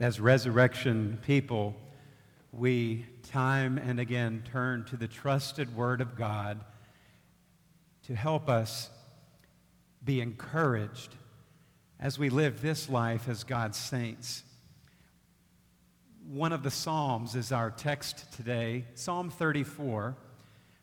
As resurrection people, we time and again turn to the trusted Word of God to help us be encouraged as we live this life as God's saints. One of the Psalms is our text today, Psalm 34.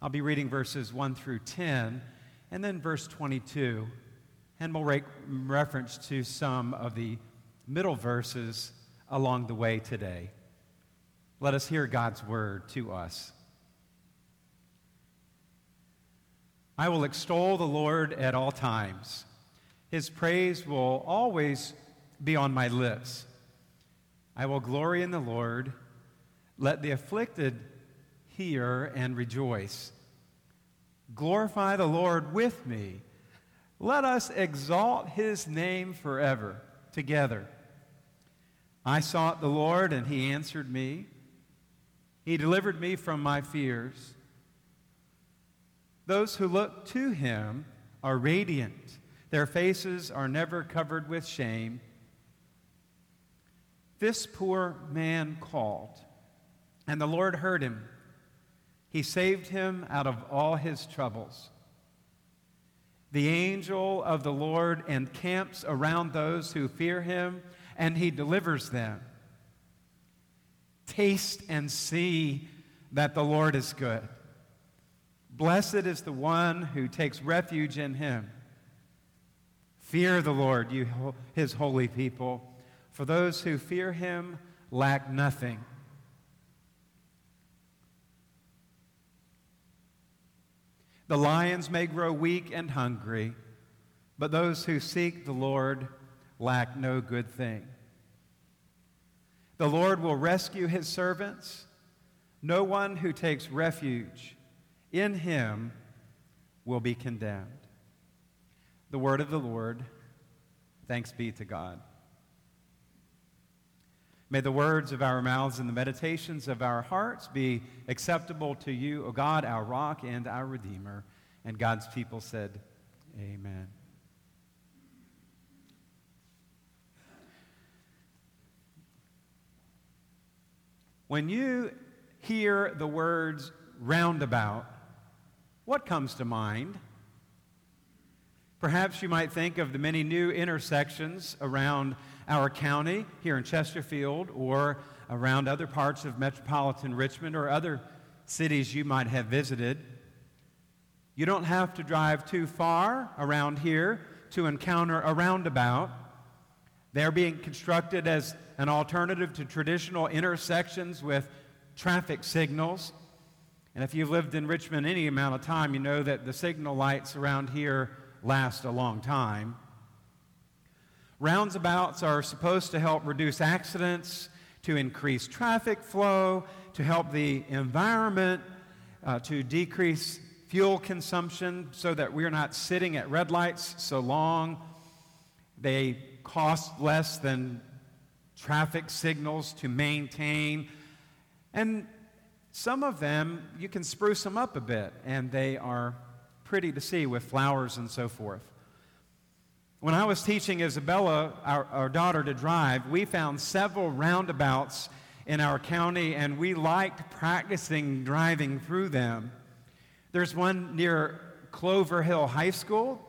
I'll be reading verses 1 through 10, and then verse 22. And we'll make reference to some of the middle verses along the way today. Let us hear God's word to us. I will extol the Lord at all times. His praise will always be on my lips. I will glory in the Lord. Let the afflicted hear and rejoice. Glorify the Lord with me. Let us exalt his name forever together. I sought the Lord, and he answered me. He delivered me from my fears. Those who look to him are radiant, their faces are never covered with shame. This poor man called, and the Lord heard him. He saved him out of all his troubles. The angel of the Lord encamps around those who fear him, and he delivers them. Taste and see that the Lord is good. Blessed is the one who takes refuge in him. Fear the Lord, you his holy people, for those who fear him lack nothing. The lions may grow weak and hungry, but those who seek the Lord lack no good thing. The Lord will rescue his servants. No one who takes refuge in him will be condemned. The word of the Lord. Thanks be to God. May the words of our mouths and the meditations of our hearts be acceptable to you, O God, our rock and our redeemer. And God's people said, Amen. When you hear the words roundabout, what comes to mind? Perhaps you might think of the many new intersections around our county here in Chesterfield or around other parts of metropolitan Richmond or other cities you might have visited. You don't have to drive too far around here to encounter a roundabout. They're being constructed as an alternative to traditional intersections with traffic signals. And if you've lived in Richmond any amount of time, you know that the signal lights around here last a long time. Roundabouts are supposed to help reduce accidents, to increase traffic flow, to help the environment, uh, to decrease fuel consumption so that we're not sitting at red lights so long. They cost less than traffic signals to maintain. And some of them, you can spruce them up a bit, and they are pretty to see with flowers and so forth. When I was teaching Isabella, our, our daughter, to drive, we found several roundabouts in our county, and we liked practicing driving through them. There's one near Clover Hill High School.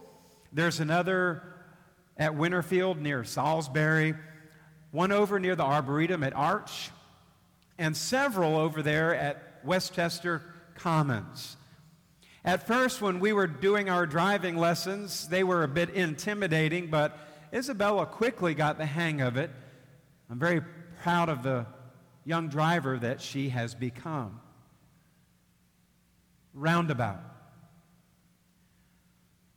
There's another at Winterfield near Salisbury. One over near the Arboretum at Arch. And several over there at Westchester Commons. At first, when we were doing our driving lessons, they were a bit intimidating, but Isabella quickly got the hang of it. I'm very proud of the young driver that she has become. Roundabout.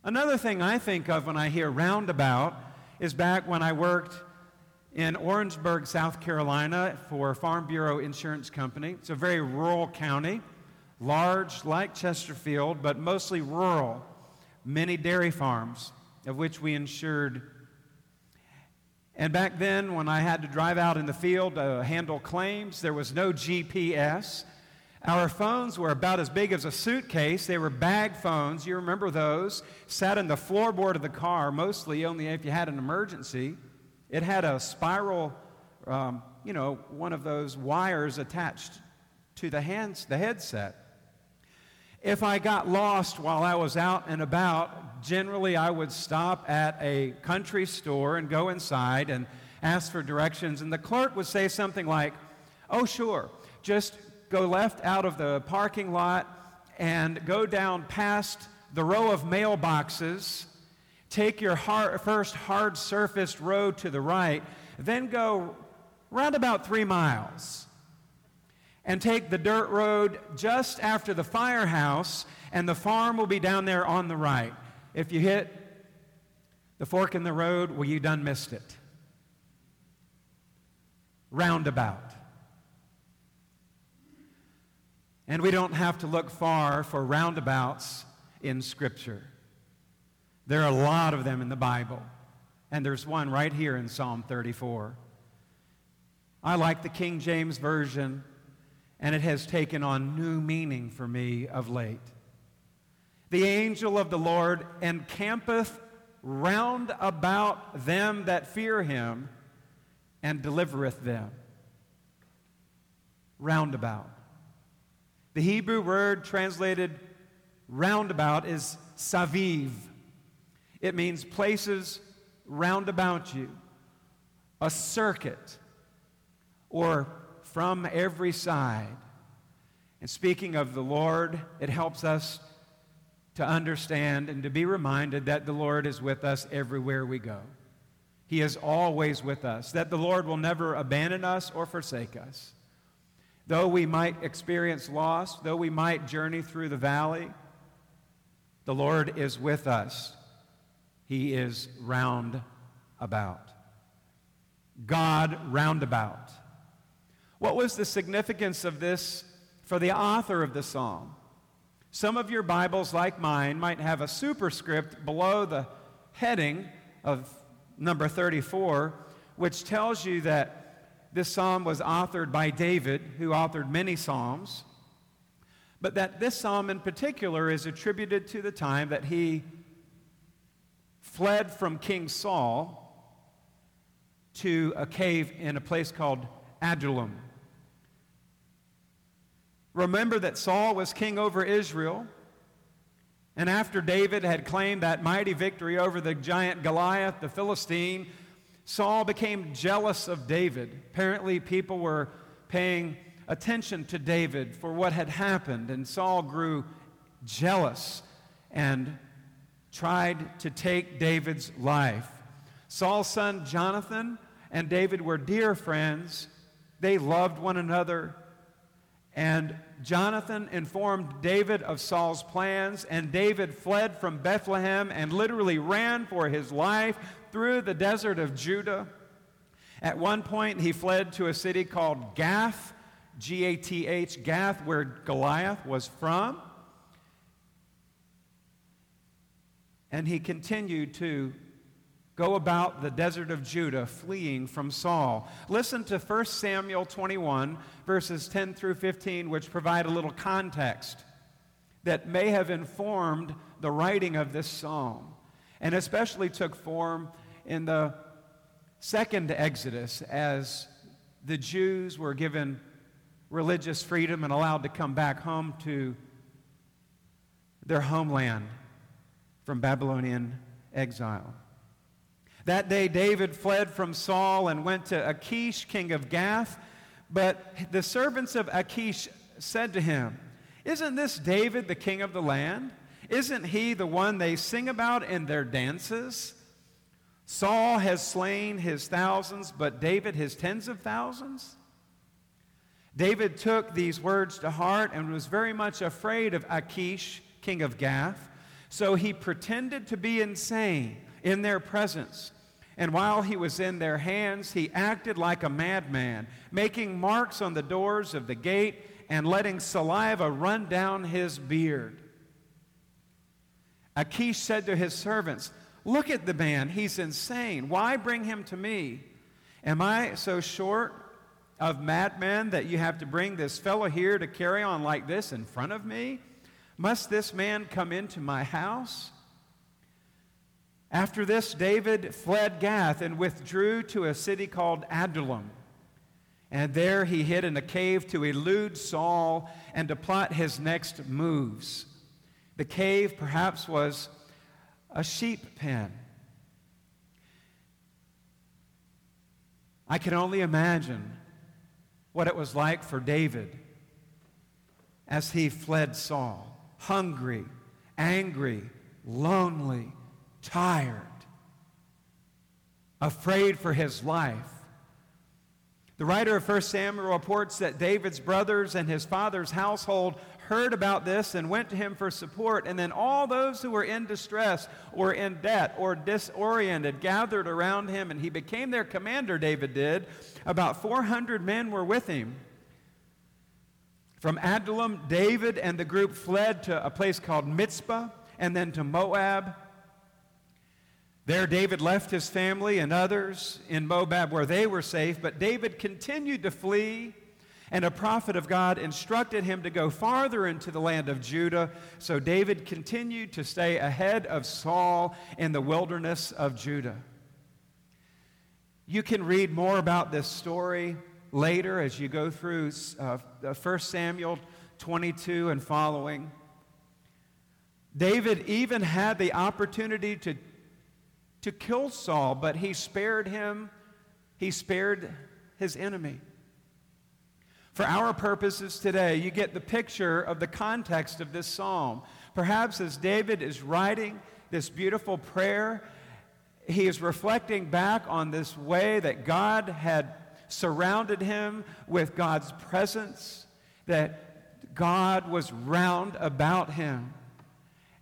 Another thing I think of when I hear roundabout is back when I worked in Orangeburg, South Carolina for Farm Bureau Insurance Company. It's a very rural county large like Chesterfield, but mostly rural, many dairy farms, of which we insured. And back then, when I had to drive out in the field to handle claims, there was no GPS. Our phones were about as big as a suitcase. They were bag phones. You remember those? Sat in the floorboard of the car, mostly only if you had an emergency. It had a spiral um, you know, one of those wires attached to the hands, the headset. If I got lost while I was out and about, generally I would stop at a country store and go inside and ask for directions. And the clerk would say something like, Oh, sure, just go left out of the parking lot and go down past the row of mailboxes. Take your hard, first hard surfaced road to the right, then go round about three miles and take the dirt road just after the firehouse, and the farm will be down there on the right. If you hit the fork in the road, well, you done missed it. Roundabout. And we don't have to look far for roundabouts in Scripture. There are a lot of them in the Bible, and there's one right here in Psalm 34. I like the King James Version and it has taken on new meaning for me of late. The angel of the Lord encampeth round about them that fear him and delivereth them. Roundabout. The Hebrew word translated roundabout is saviv. It means places round about you, a circuit, or from every side. And speaking of the Lord, it helps us to understand and to be reminded that the Lord is with us everywhere we go. He is always with us, that the Lord will never abandon us or forsake us. Though we might experience loss, though we might journey through the valley, the Lord is with us. He is round about. God roundabout. What was the significance of this for the author of the psalm? Some of your Bibles, like mine, might have a superscript below the heading of number 34, which tells you that this psalm was authored by David, who authored many psalms, but that this psalm in particular is attributed to the time that he fled from King Saul to a cave in a place called Adullam. Remember that Saul was king over Israel. And after David had claimed that mighty victory over the giant Goliath, the Philistine, Saul became jealous of David. Apparently, people were paying attention to David for what had happened, and Saul grew jealous and tried to take David's life. Saul's son Jonathan and David were dear friends. They loved one another. And Jonathan informed David of Saul's plans, and David fled from Bethlehem and literally ran for his life through the desert of Judah. At one point, he fled to a city called Gath, G A T H, Gath, where Goliath was from. And he continued to go about the desert of Judah fleeing from Saul. Listen to 1 Samuel 21, verses 10 through 15, which provide a little context that may have informed the writing of this psalm, and especially took form in the second Exodus as the Jews were given religious freedom and allowed to come back home to their homeland from Babylonian exile. That day, David fled from Saul and went to Achish, king of Gath. But the servants of Achish said to him, Isn't this David, the king of the land? Isn't he the one they sing about in their dances? Saul has slain his thousands, but David his tens of thousands? David took these words to heart and was very much afraid of Achish, king of Gath. So he pretended to be insane in their presence. And while he was in their hands, he acted like a madman, making marks on the doors of the gate and letting saliva run down his beard. Achish said to his servants, Look at the man, he's insane. Why bring him to me? Am I so short of madmen that you have to bring this fellow here to carry on like this in front of me? Must this man come into my house? After this, David fled Gath and withdrew to a city called Adullam. And there he hid in a cave to elude Saul and to plot his next moves. The cave perhaps was a sheep pen. I can only imagine what it was like for David as he fled Saul, hungry, angry, lonely, tired, afraid for his life. The writer of 1 Samuel reports that David's brothers and his father's household heard about this and went to him for support. And then all those who were in distress or in debt or disoriented gathered around him, and he became their commander, David did. About 400 men were with him. From Adullam, David and the group fled to a place called Mizpah and then to Moab. There, David left his family and others in Moab where they were safe, but David continued to flee, and a prophet of God instructed him to go farther into the land of Judah. So David continued to stay ahead of Saul in the wilderness of Judah. You can read more about this story later as you go through uh, 1 Samuel 22 and following. David even had the opportunity to to kill Saul, but he spared him, he spared his enemy. For our purposes today, you get the picture of the context of this psalm. Perhaps as David is writing this beautiful prayer, he is reflecting back on this way that God had surrounded him with God's presence, that God was round about him.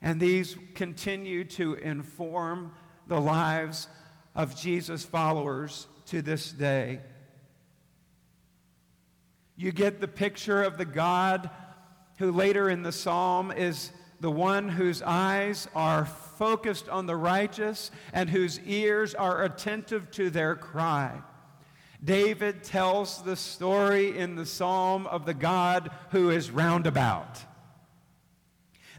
And these continue to inform the lives of Jesus' followers to this day. You get the picture of the God who later in the psalm is the one whose eyes are focused on the righteous and whose ears are attentive to their cry. David tells the story in the psalm of the God who is roundabout,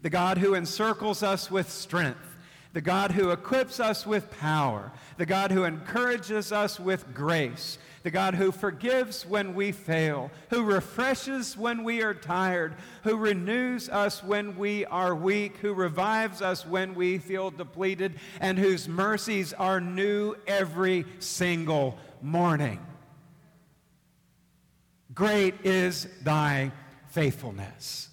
the God who encircles us with strength. The God who equips us with power, the God who encourages us with grace, the God who forgives when we fail, who refreshes when we are tired, who renews us when we are weak, who revives us when we feel depleted, and whose mercies are new every single morning. Great is thy faithfulness.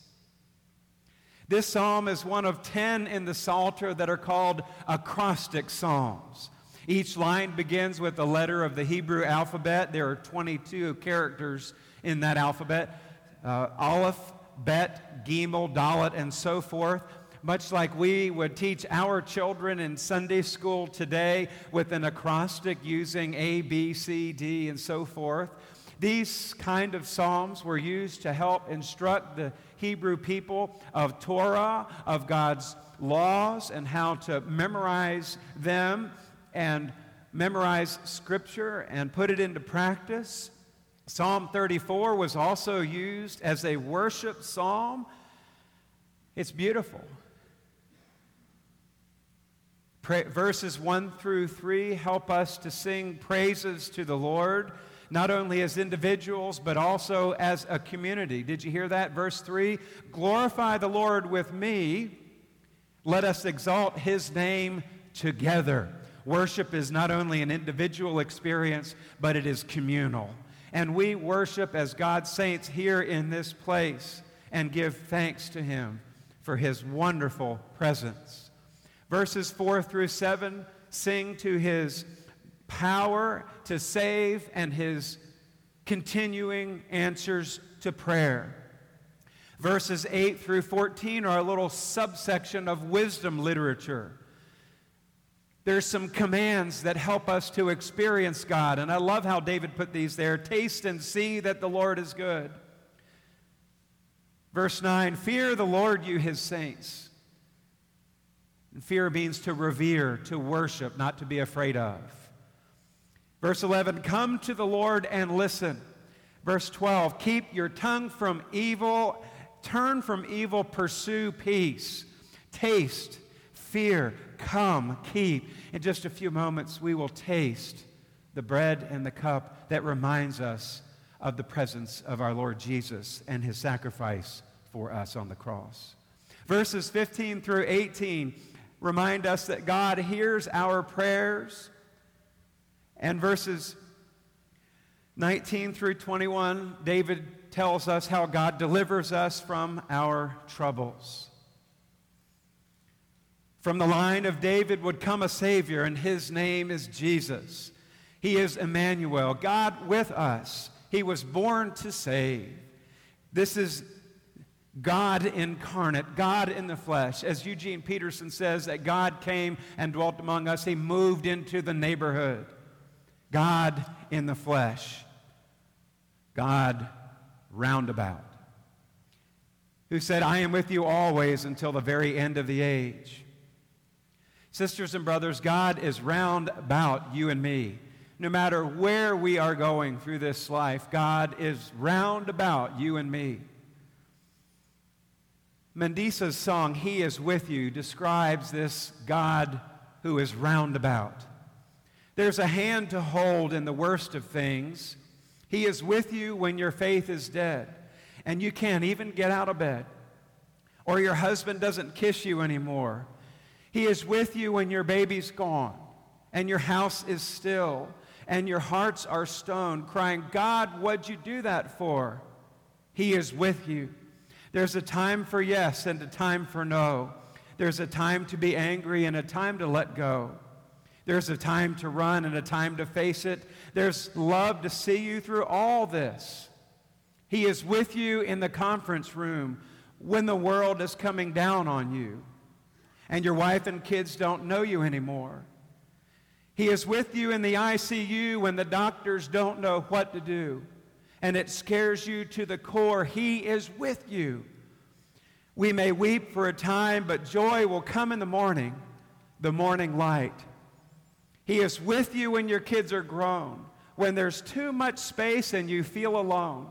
This psalm is one of 10 in the Psalter that are called acrostic psalms. Each line begins with a letter of the Hebrew alphabet. There are 22 characters in that alphabet uh, Aleph, Bet, Gimel, Dalet, and so forth. Much like we would teach our children in Sunday school today with an acrostic using A, B, C, D, and so forth. These kind of psalms were used to help instruct the Hebrew people of Torah, of God's laws, and how to memorize them and memorize Scripture and put it into practice. Psalm 34 was also used as a worship psalm. It's beautiful. Pra- verses 1 through 3 help us to sing praises to the Lord not only as individuals, but also as a community. Did you hear that? Verse 3 Glorify the Lord with me. Let us exalt his name together. Worship is not only an individual experience, but it is communal. And we worship as God's saints here in this place and give thanks to him for his wonderful presence. Verses 4 through 7 sing to his power to save and his continuing answers to prayer. Verses 8 through 14 are a little subsection of wisdom literature. There's some commands that help us to experience God, and I love how David put these there. Taste and see that the Lord is good. Verse 9 Fear the Lord, you his saints. And fear means to revere, to worship, not to be afraid of. Verse 11, come to the Lord and listen. Verse 12, keep your tongue from evil, turn from evil, pursue peace. Taste, fear, come, keep. In just a few moments, we will taste the bread and the cup that reminds us of the presence of our Lord Jesus and his sacrifice for us on the cross. Verses 15 through 18 remind us that God hears our prayers. And verses 19 through 21, David tells us how God delivers us from our troubles. From the line of David would come a Savior, and his name is Jesus. He is Emmanuel, God with us. He was born to save. This is God incarnate, God in the flesh. As Eugene Peterson says, that God came and dwelt among us, He moved into the neighborhood. God in the flesh. God roundabout. Who said, I am with you always until the very end of the age. Sisters and brothers, God is round about you and me. No matter where we are going through this life, God is round about you and me. Mandisa's song, He is With You, describes this God who is roundabout. There's a hand to hold in the worst of things. He is with you when your faith is dead and you can't even get out of bed, or your husband doesn't kiss you anymore. He is with you when your baby's gone and your house is still and your hearts are stone, crying, God, what'd you do that for? He is with you. There's a time for yes and a time for no. There's a time to be angry and a time to let go. There's a time to run and a time to face it. There's love to see you through all this. He is with you in the conference room when the world is coming down on you and your wife and kids don't know you anymore. He is with you in the ICU when the doctors don't know what to do and it scares you to the core. He is with you. We may weep for a time, but joy will come in the morning, the morning light. He is with you when your kids are grown, when there's too much space and you feel alone.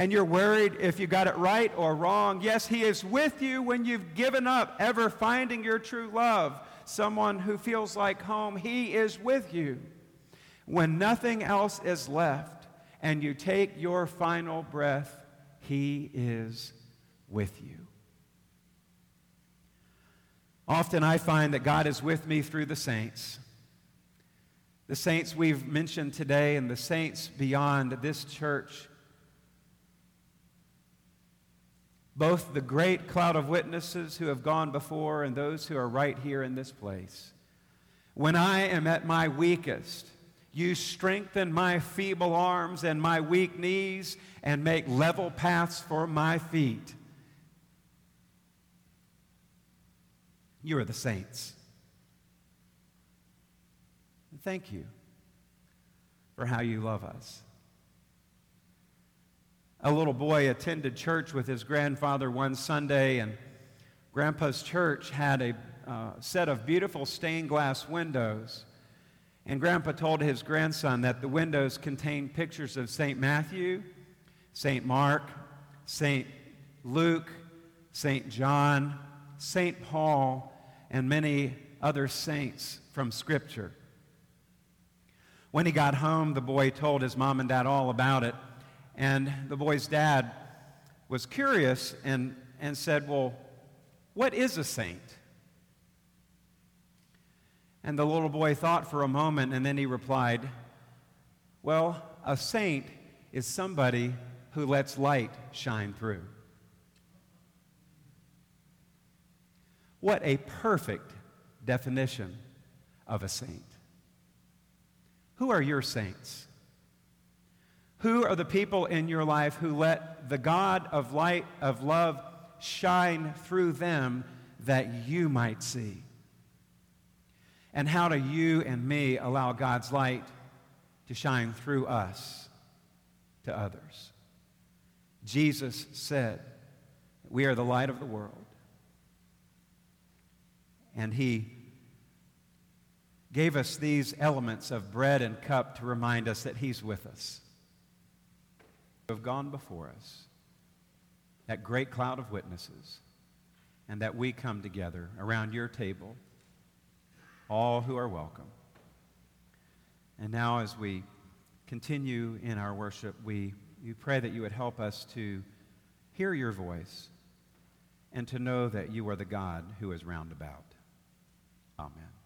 And you're worried if you got it right or wrong. Yes, He is with you when you've given up ever finding your true love, someone who feels like home. He is with you when nothing else is left and you take your final breath, He is with you. Often I find that God is with me through the saints. The saints we've mentioned today and the saints beyond this church. Both the great cloud of witnesses who have gone before and those who are right here in this place. When I am at my weakest, you strengthen my feeble arms and my weak knees and make level paths for my feet. You are the saints. thank you for how you love us. A little boy attended church with his grandfather one Sunday, and Grandpa's church had a uh, set of beautiful stained glass windows. And Grandpa told his grandson that the windows contained pictures of St. Matthew, St. Mark, St. Luke, St. John, St. Paul, and many other saints from Scripture. When he got home, the boy told his mom and dad all about it. And the boy's dad was curious and, and said, Well, what is a saint? And the little boy thought for a moment and then he replied, Well, a saint is somebody who lets light shine through. What a perfect definition of a saint. Who are your saints? Who are the people in your life who let the God of light, of love, shine through them that you might see? And how do you and me allow God's light to shine through us to others? Jesus said, We are the light of the world. And he gave us these elements of bread and cup to remind us that he's with us. Have gone before us, that great cloud of witnesses, and that we come together around your table all who are welcome. And now, as we continue in our worship, we, we pray that you would help us to hear your voice and to know that you are the God who is round about. Amen.